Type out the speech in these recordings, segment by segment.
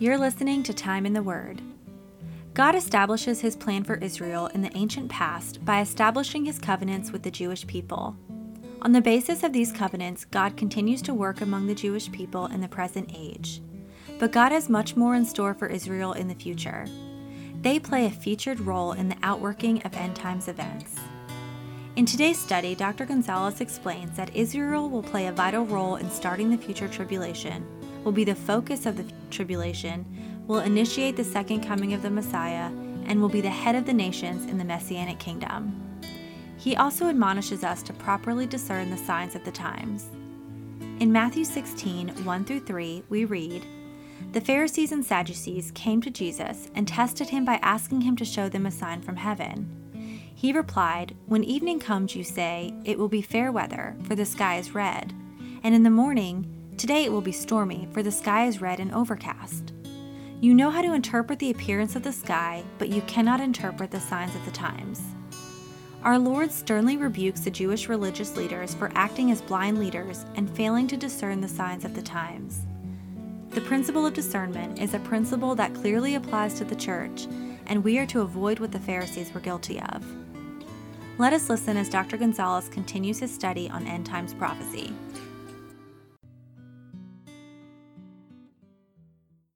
You're listening to Time in the Word. God establishes his plan for Israel in the ancient past by establishing his covenants with the Jewish people. On the basis of these covenants, God continues to work among the Jewish people in the present age. But God has much more in store for Israel in the future. They play a featured role in the outworking of end times events. In today's study, Dr. Gonzalez explains that Israel will play a vital role in starting the future tribulation, will be the focus of the tribulation, will initiate the second coming of the Messiah, and will be the head of the nations in the Messianic kingdom. He also admonishes us to properly discern the signs of the times. In Matthew 16, 1 through 3, we read, The Pharisees and Sadducees came to Jesus and tested him by asking him to show them a sign from heaven. He replied, When evening comes, you say, It will be fair weather, for the sky is red. And in the morning, Today it will be stormy, for the sky is red and overcast. You know how to interpret the appearance of the sky, but you cannot interpret the signs of the times. Our Lord sternly rebukes the Jewish religious leaders for acting as blind leaders and failing to discern the signs of the times. The principle of discernment is a principle that clearly applies to the church, and we are to avoid what the Pharisees were guilty of. Let us listen as Dr. Gonzalez continues his study on end times prophecy.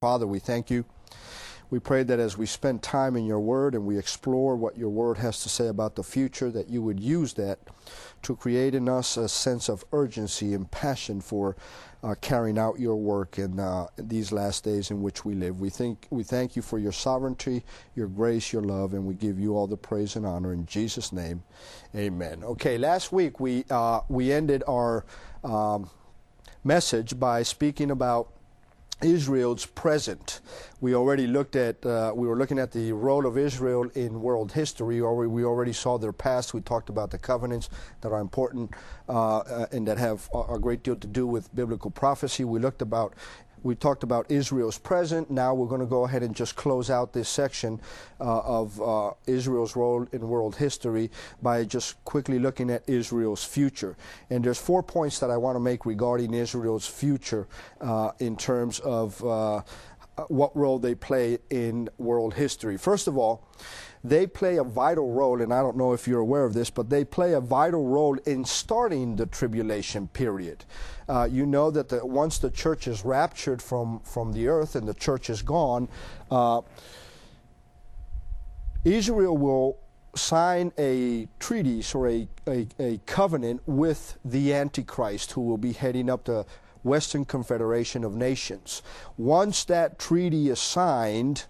Father, we thank you. We pray that as we spend time in your word and we explore what your word has to say about the future, that you would use that to create in us a sense of urgency and passion for uh, carrying out your work in uh, these last days in which we live. We think we thank you for your sovereignty, your grace, your love, and we give you all the praise and honor in Jesus' name. Amen. Okay, last week we uh, we ended our um, message by speaking about Israel's present. We already looked at, uh, we were looking at the role of Israel in world history. Or we already saw their past. We talked about the covenants that are important uh, uh and that have a great deal to do with biblical prophecy. We looked about we talked about Israel's present. Now we're going to go ahead and just close out this section uh, of uh, Israel's role in world history by just quickly looking at Israel's future. And there's four points that I want to make regarding Israel's future uh, in terms of uh, what role they play in world history. First of all, they play a vital role, and I don't know if you're aware of this, but they play a vital role in starting the tribulation period. Uh, you know that the, once the church is raptured from, from the earth and the church is gone, uh, Israel will sign a treaty or a, a, a covenant with the Antichrist who will be heading up the Western Confederation of Nations. Once that treaty is signed,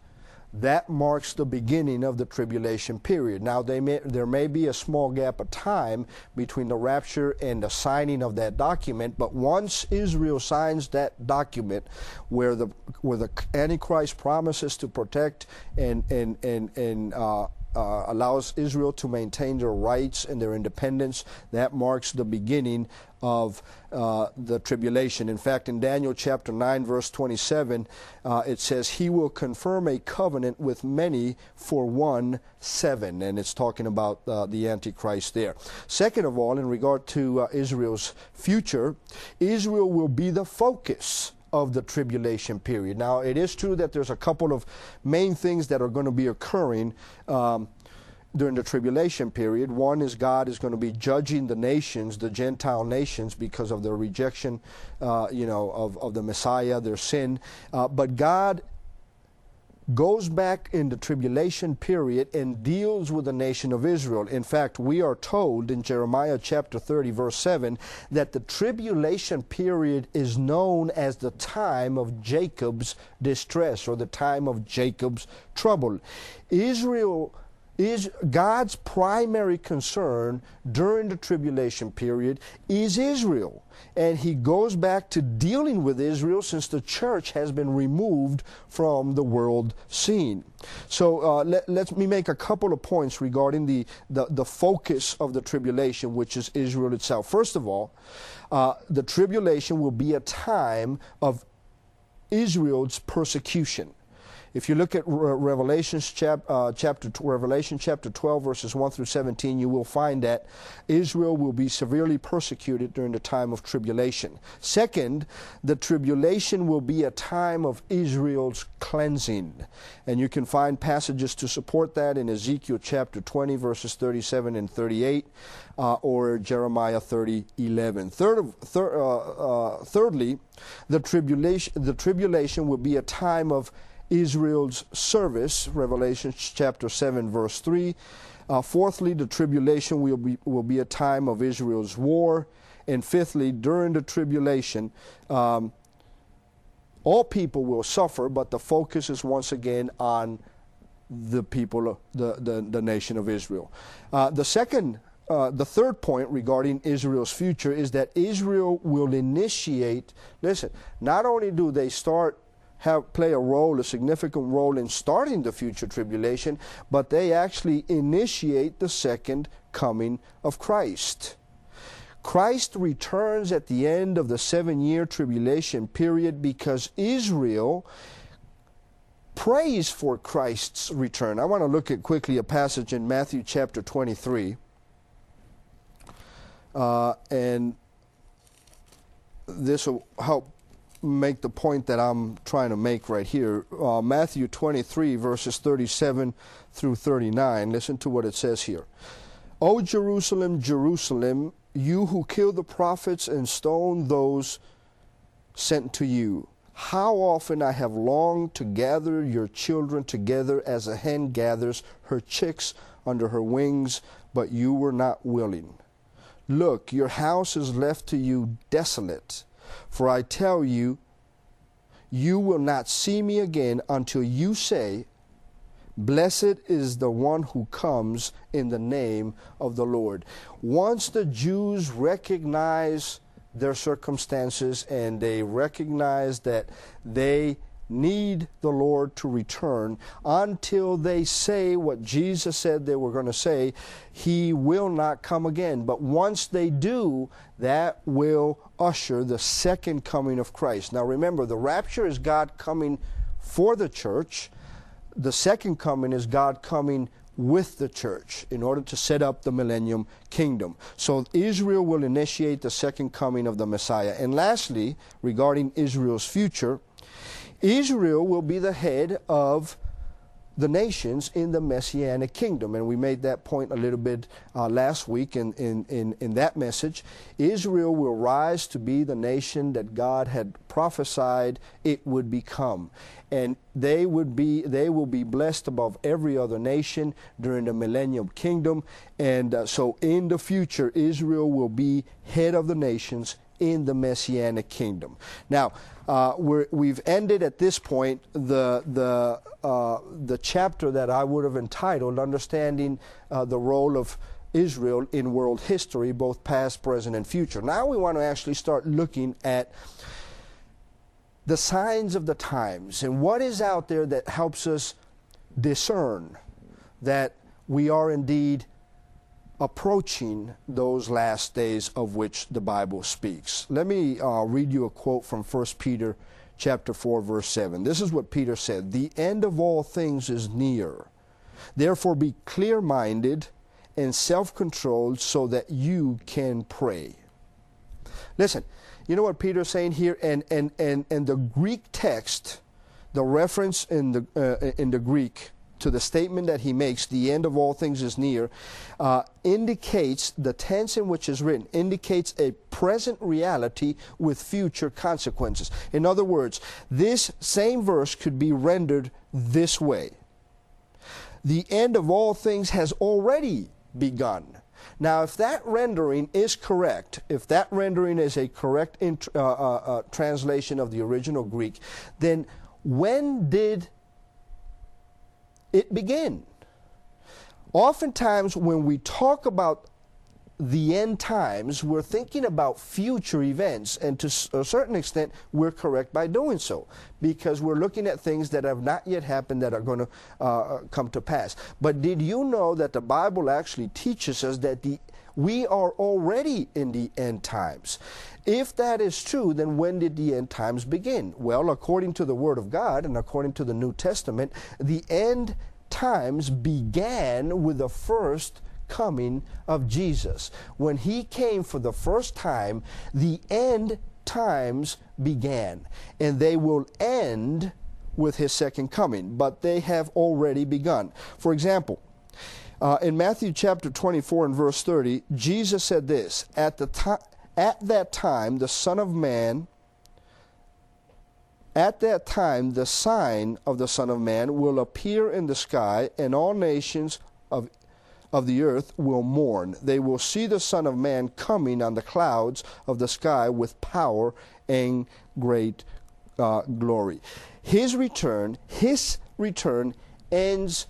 that marks the beginning of the tribulation period. Now, may, there may be a small gap of time between the rapture and the signing of that document, but once Israel signs that document, where the where the Antichrist promises to protect and and and and uh, uh, allows Israel to maintain their rights and their independence. That marks the beginning of uh, the tribulation. In fact, in Daniel chapter 9, verse 27, uh, it says, He will confirm a covenant with many for one seven. And it's talking about uh, the Antichrist there. Second of all, in regard to uh, Israel's future, Israel will be the focus of the tribulation period. Now, it is true that there's a couple of main things that are going to be occurring um, during the tribulation period. One is God is going to be judging the nations, the Gentile nations, because of their rejection, uh, you know, of, of the Messiah, their sin. Uh, but God goes back in the tribulation period and deals with the nation of Israel. In fact, we are told in Jeremiah chapter 30, verse 7, that the tribulation period is known as the time of Jacob's distress or the time of Jacob's trouble. Israel is God's primary concern during the tribulation period is Israel. And he goes back to dealing with Israel since the church has been removed from the world scene. So uh, let, let me make a couple of points regarding the, the, the, focus of the tribulation, which is Israel itself. First of all, uh, the tribulation will be a time of Israel's persecution. If you look at Re- Revelation chap, uh, chapter Revelation chapter 12 verses 1 through 17, you will find that Israel will be severely persecuted during the time of tribulation. Second, the tribulation will be a time of Israel's cleansing. And you can find passages to support that in Ezekiel chapter 20 verses 37 and 38 uh, or Jeremiah 30 11. Third, thir, uh, uh, thirdly, the tribulation, the tribulation will be a time of Israel's service, Revelation chapter 7, verse 3. Uh, fourthly, the tribulation will be, will be a time of Israel's war. And fifthly, during the tribulation, um, all people will suffer, but the focus is once again on the people, the, the, the nation of Israel. Uh, the second, uh, the third point regarding Israel's future is that Israel will initiate, listen, not only do they start have play a role, a significant role in starting the future tribulation, but they actually initiate the second coming of Christ. Christ returns at the end of the seven year tribulation period because Israel prays for Christ's return. I want to look at quickly a passage in Matthew chapter 23. Uh, and this will help make the point that I'm trying to make right here. Uh, Matthew 23, verses 37 through 39. Listen to what it says here. O Jerusalem, Jerusalem, you who kill the prophets and stone those sent to you. How often I have longed to gather your children together as a hen gathers her chicks under her wings, but you were not willing. Look, your house is left to you desolate. For I tell you, you will not see me again until you say, Blessed is the one who comes in the name of the Lord. Once the Jews recognize their circumstances and they recognize that they need the Lord to return until they say what Jesus said they were going to say. He will not come again. But once they do, that will usher the second coming of Christ. Now remember, the rapture is God coming for the church, the second coming is God coming with the church in order to set up the millennium kingdom. So Israel will initiate the second coming of the Messiah. And lastly, regarding Israel's future, Israel will be the head of the nations in the messianic kingdom. And we made that point a little bit uh, last week in, in, in, in, that message. Israel will rise to be the nation that God had prophesied it would become. And they would be they will be blessed above every other nation during the millennium kingdom. And uh, so in the future, Israel will be head of the nations in the messianic kingdom. Now, uh, we have ended at this point the, the, uh, the chapter that I would have entitled Understanding uh, the Role of Israel in World History, both past, present, and future. Now we want to actually start looking at the signs of the times and what is out there that helps us discern that we are indeed approaching those last days of which the Bible speaks. Let me uh, read you a quote from 1 Peter chapter 4 verse 7. This is what Peter said, "The end of all things is near. Therefore be clear-minded and self-controlled so that you can pray." Listen, you know what Peter's saying here and and and and the Greek text, the reference in the uh, in the Greek to the statement that he makes, the end of all things is near, uh, indicates the tense in which is written, indicates a present reality with future consequences. In other words, this same verse could be rendered this way The end of all things has already begun. Now, if that rendering is correct, if that rendering is a correct uh, uh, uh translation of the original Greek, then when did it began. Oftentimes, when we talk about the end times, we're thinking about future events, and to a certain extent, we're correct by doing so because we're looking at things that have not yet happened that are going to uh, come to pass. But did you know that the Bible actually teaches us that the We are already in the end times. If that is true, then when did the end times begin? Well, according to the Word of God and according to the New Testament, the end times began with the first coming of Jesus. When he came for the first time, the end times began, and they will end with his second coming, but they have already begun. For example, uh, in Matthew chapter 24 and verse 30, Jesus said this At, the ti- at that time, the Son of Man, at that time, the sign of the Son of Man will appear in the sky, and all nations of of the earth will mourn. They will see the Son of Man coming on the clouds of the sky with power and great uh, glory. His return, his return ends,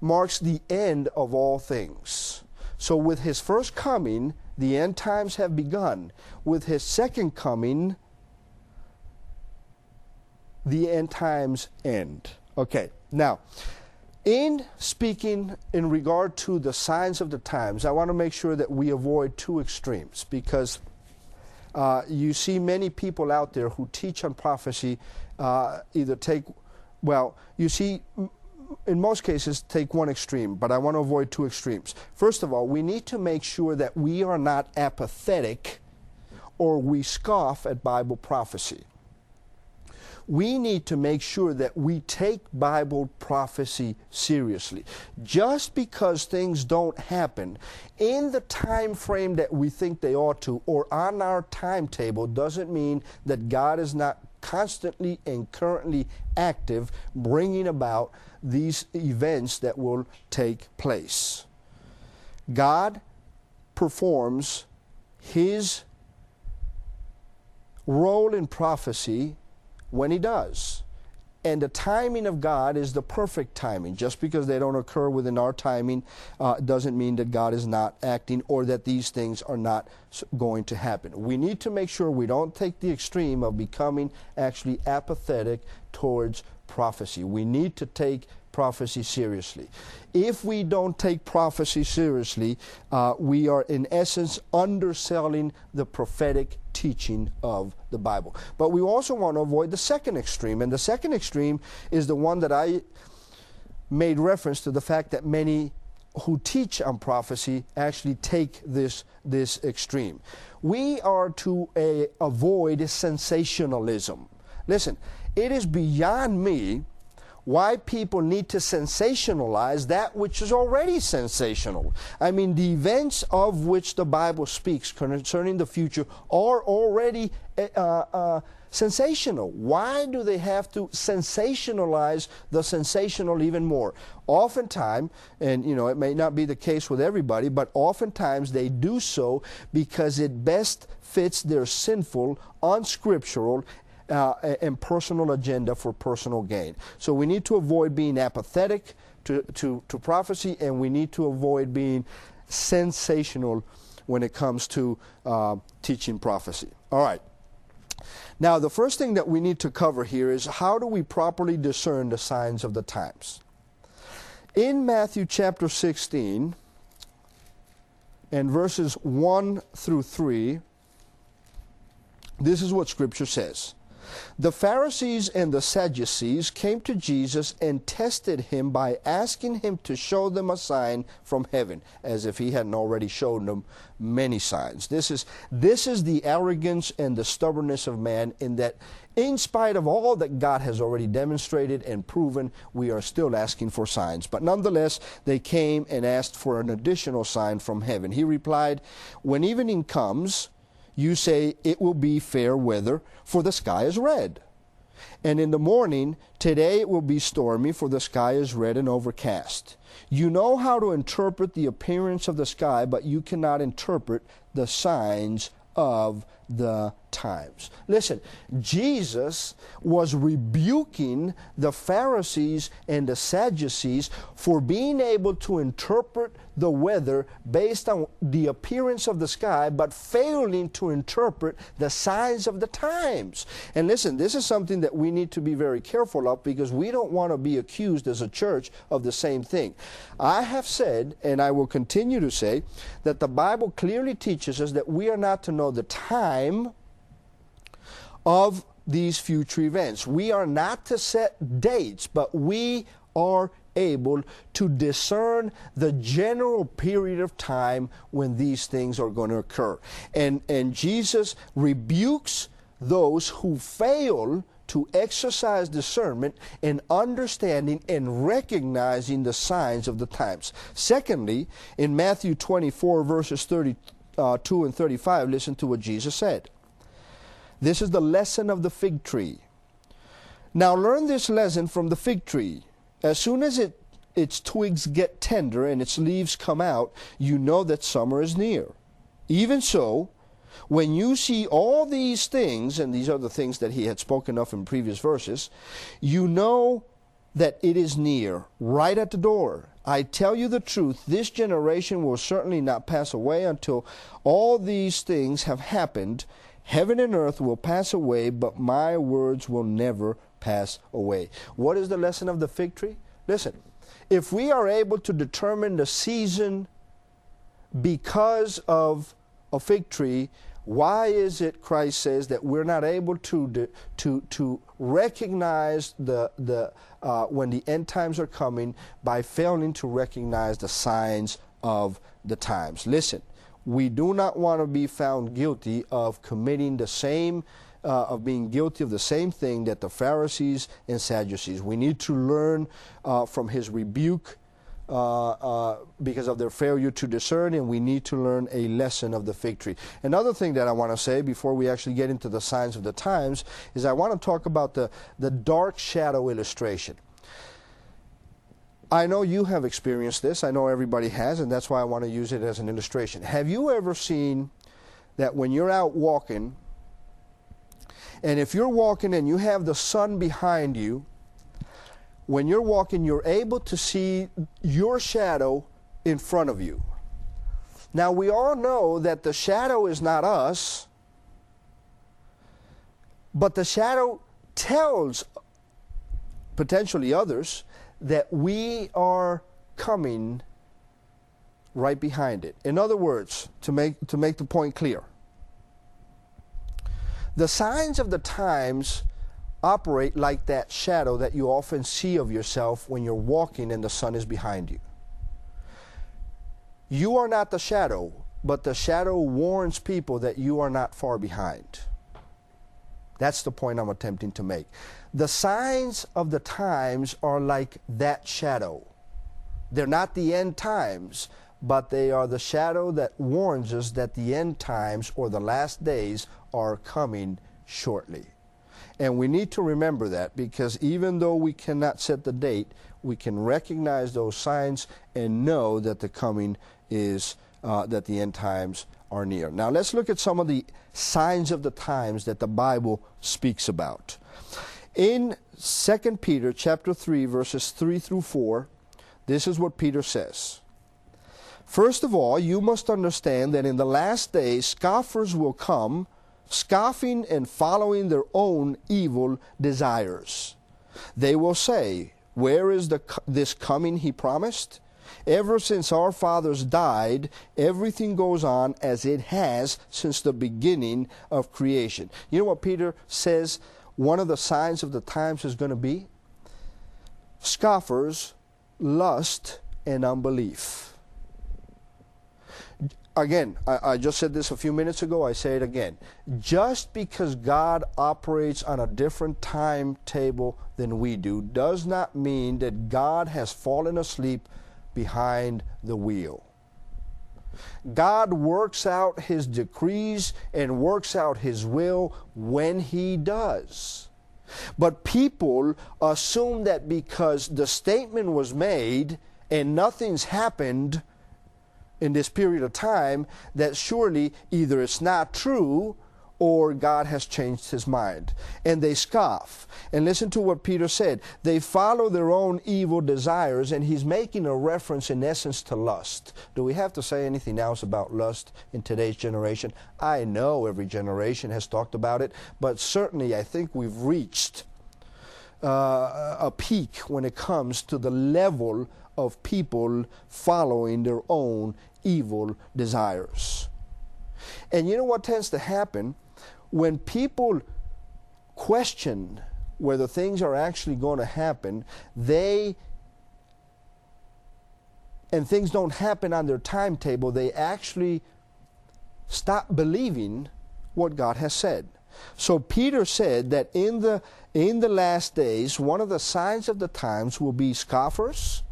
marks the end of all things. So with his first coming, the end times have begun. With his second coming, the end times end. Okay, now, in speaking in regard to the signs of the times, I want to make sure that we avoid two extremes because uh, you see many people out there who teach on prophecy uh, either take, well, you see, in most cases, take one extreme, but I want to avoid two extremes. First of all, we need to make sure that we are not apathetic or we scoff at Bible prophecy we need to make sure that we take Bible prophecy seriously. Just because things don't happen in the time frame that we think they ought to or on our timetable doesn't mean that God is not constantly and currently active bringing about these events that will take place. God performs his role in prophecy when he does. And the timing of God is the perfect timing. Just because they don't occur within our timing uh, doesn't mean that God is not acting or that these things are not going to happen. We need to make sure we don't take the extreme of becoming actually apathetic towards prophecy. We need to take prophecy seriously. If we don't take prophecy seriously, uh, we are in essence underselling the prophetic teaching of the Bible. But we also want to avoid the second extreme, and the second extreme is the one that I made reference to the fact that many who teach on prophecy actually take this this extreme. We are to uh, avoid sensationalism. Listen, it is beyond me why people need to sensationalize that which is already sensational. I mean, the events of which the Bible speaks concerning the future are already uh, uh, sensational. Why do they have to sensationalize the sensational even more? Oftentimes, and you know, it may not be the case with everybody, but oftentimes they do so because it best fits their sinful, unscriptural, uh, and personal agenda for personal gain. So we need to avoid being apathetic to, to, to prophecy, and we need to avoid being sensational when it comes to uh, teaching prophecy. All right. Now, the first thing that we need to cover here is how do we properly discern the signs of the times? In Matthew chapter 16 and verses 1 through 3, this is what Scripture says. The Pharisees and the Sadducees came to Jesus and tested him by asking him to show them a sign from heaven, as if he hadn't already shown them many signs. This is, this is the arrogance and the stubbornness of man, in that, in spite of all that God has already demonstrated and proven, we are still asking for signs. But nonetheless, they came and asked for an additional sign from heaven. He replied, When evening comes, you say it will be fair weather, for the sky is red. And in the morning, today it will be stormy, for the sky is red and overcast. You know how to interpret the appearance of the sky, but you cannot interpret the signs of the times. Listen, Jesus was rebuking the Pharisees and the Sadducees for being able to interpret the weather based on the appearance of the sky, but failing to interpret the signs of the times. And listen, this is something that we need to be very careful of because we don't want to be accused as a church of the same thing. I have said, and I will continue to say, that the Bible clearly teaches us that we are not to know the time of these future events. We are not to set dates, but we are able to discern the general period of time when these things are going to occur. And, and Jesus rebukes those who fail to exercise discernment and understanding and recognizing the signs of the times. Secondly, in Matthew 24, verses 32 uh, and 35, listen to what Jesus said. This is the lesson of the fig tree. Now learn this lesson from the fig tree. As soon as it, its twigs get tender and its leaves come out, you know that summer is near. Even so, when you see all these things, and these are the things that he had spoken of in previous verses, you know that it is near, right at the door. I tell you the truth, this generation will certainly not pass away until all these things have happened. Heaven and earth will pass away, but my words will never pass away. What is the lesson of the fig tree? Listen, if we are able to determine the season because of a fig tree, why is it Christ says that we're not able to to to recognize the the uh, when the end times are coming by failing to recognize the signs of the times? Listen, we do not want to be found guilty of committing the same, uh, of being guilty of the same thing that the Pharisees and Sadducees. We need to learn uh, from his rebuke. Uh, uh, because of their failure to discern, and we need to learn a lesson of the fig tree. Another thing that I want to say before we actually get into the signs of the times is I want to talk about the, the dark shadow illustration. I know you have experienced this. I know everybody has, and that's why I want to use it as an illustration. Have you ever seen that when you're out walking, and if you're walking and you have the sun behind you, when you're walking, you're able to see your shadow in front of you. Now, we all know that the shadow is not us, but the shadow tells potentially others that we are coming right behind it. In other words, to make, to make the point clear, the signs of the times operate like that shadow that you often see of yourself when you're walking and the sun is behind you. You are not the shadow, but the shadow warns people that you are not far behind. That's the point I'm attempting to make. The signs of the times are like that shadow. They're not the end times, but they are the shadow that warns us that the end times or the last days are coming shortly. And we need to remember that because even though we cannot set the date, we can recognize those signs and know that the coming is, uh, that the end times are near. Now let's look at some of the signs of the times that the Bible speaks about. In 2 Peter chapter 3 verses 3 through 4, this is what Peter says. First of all, you must understand that in the last days scoffers will come, scoffing and following their own evil desires. They will say, Where is the, this coming he promised? Ever since our fathers died, everything goes on as it has since the beginning of creation. You know what Peter says one of the signs of the times is going to be? Scoffers, lust, and unbelief. Again, I, I, just said this a few minutes ago, I say it again. Just because God operates on a different timetable than we do does not mean that God has fallen asleep behind the wheel. God works out his decrees and works out his will when he does. But people assume that because the statement was made and nothing's happened in this period of time, that surely either it's not true or God has changed his mind. And they scoff. And listen to what Peter said. They follow their own evil desires, and he's making a reference, in essence, to lust. Do we have to say anything else about lust in today's generation? I know every generation has talked about it, but certainly I think we've reached uh, a peak when it comes to the level of people following their own evil desires. And you know what tends to happen? when people question whether things are actually going to happen, they and things don't happen on their timetable, they actually stop believing what God has said. So Peter said that in the in the last days, one of the signs of the times will be scoffers,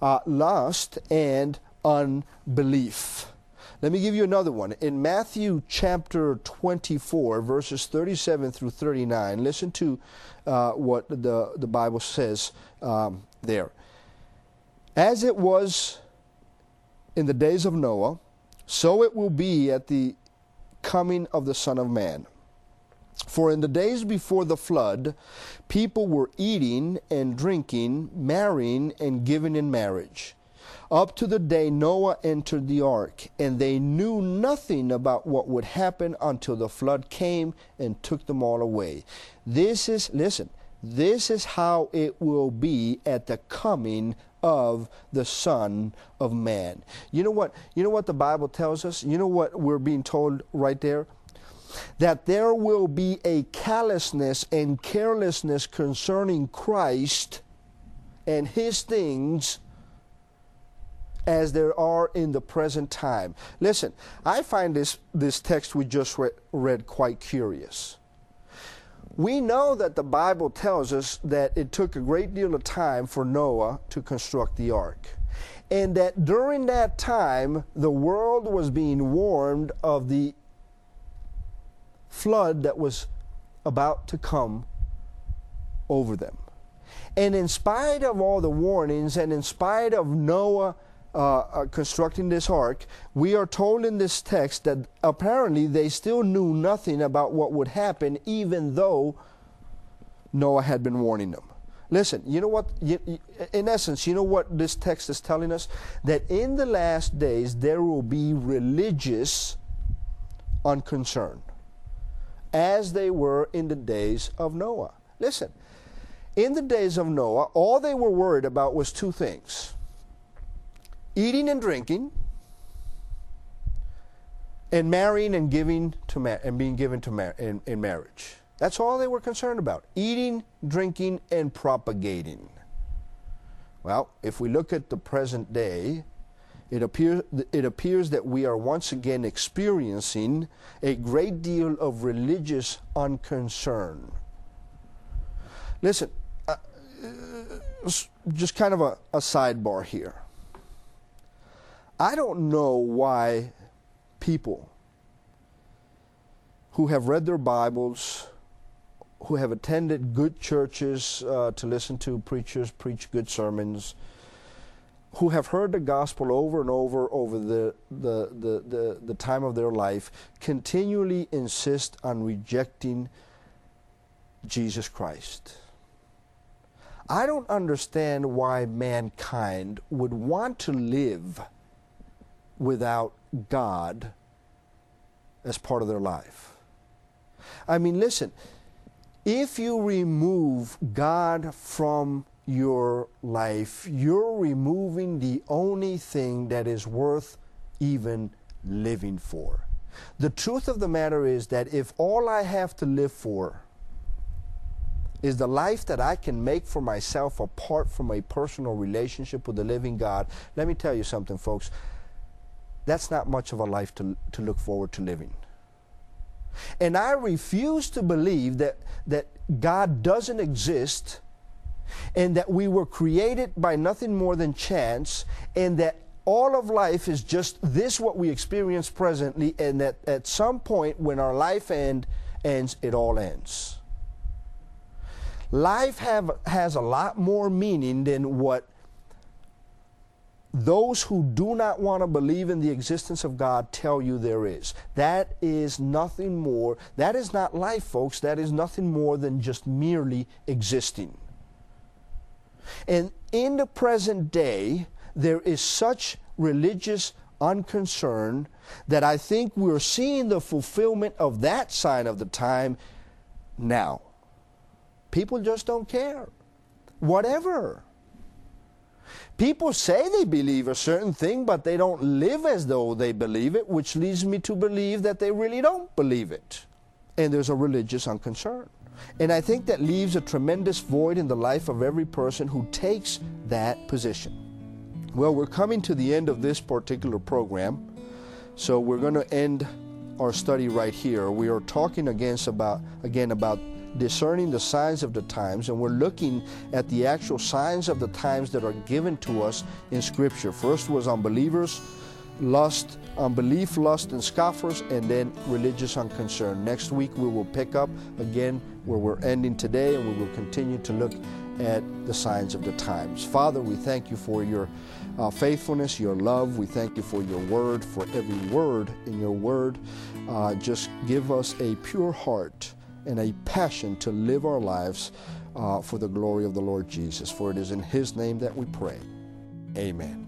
uh, lust, and unbelief. Let me give you another one. In Matthew chapter 24, verses 37 through 39, listen to uh, what the, the Bible says um, there. As it was in the days of Noah, so it will be at the coming of the Son of Man. For in the days before the flood, people were eating and drinking, marrying and giving in marriage up to the day Noah entered the ark, and they knew nothing about what would happen until the flood came and took them all away. This is, listen, this is how it will be at the coming of the Son of Man. You know what? You know what the Bible tells us? You know what we're being told right there? That there will be a callousness and carelessness concerning Christ and his things as there are in the present time. Listen, I find this, this text we just read, read quite curious. We know that the Bible tells us that it took a great deal of time for Noah to construct the ark. And that during that time, the world was being warned of the flood that was about to come over them. And in spite of all the warnings, and in spite of Noah uh, uh, constructing this ark, we are told in this text that apparently they still knew nothing about what would happen, even though Noah had been warning them. Listen, you know what? In essence, you know what this text is telling us? That in the last days there will be religious unconcern, as they were in the days of Noah. Listen, in the days of Noah, all they were worried about was two things eating and drinking, and marrying and giving to ma- and being given to ma- in, in marriage. That's all they were concerned about: eating, drinking, and propagating. Well, if we look at the present day, it appears, it appears that we are once again experiencing a great deal of religious unconcern. Listen, uh, uh just kind of a, a sidebar here. I don't know why people who have read their Bibles, who have attended good churches uh, to listen to preachers preach good sermons, who have heard the gospel over and over over the, the, the, the, the time of their life, continually insist on rejecting Jesus Christ. I don't understand why mankind would want to live without God as part of their life. I mean, listen, if you remove God from your life, you're removing the only thing that is worth even living for. The truth of the matter is that if all I have to live for is the life that I can make for myself apart from a personal relationship with the living God, let me tell you something, folks that's not much of a life to, to look forward to living. And I refuse to believe that, that God doesn't exist and that we were created by nothing more than chance and that all of life is just this what we experience presently and that at some point when our life end, ends it all ends life have, has a lot more meaning than what those who do not want to believe in the existence of God tell you there is. That is nothing more. That is not life, folks. That is nothing more than just merely existing. And in the present day, there is such religious unconcern that I think we're seeing the fulfillment of that sign of the time now. People just don't care. Whatever. People say they believe a certain thing, but they don't live as though they believe it, which leads me to believe that they really don't believe it. And there's a religious unconcern. And I think that leaves a tremendous void in the life of every person who takes that position. Well, we're coming to the end of this particular program, so we're going to end our study right here. We are talking against about again about discerning the signs of the times, and we're looking at the actual signs of the times that are given to us in Scripture. First was unbelievers, lust, unbelief, lust, and scoffers, and then religious unconcern. Next week we will pick up again where we're ending today, and we will continue to look at the signs of the times. Father, we thank you for your uh, faithfulness, your love. We thank you for your word, for every word in your word. Uh, just give us a pure heart and a passion to live our lives uh, for the glory of the Lord Jesus. For it is in his name that we pray. Amen.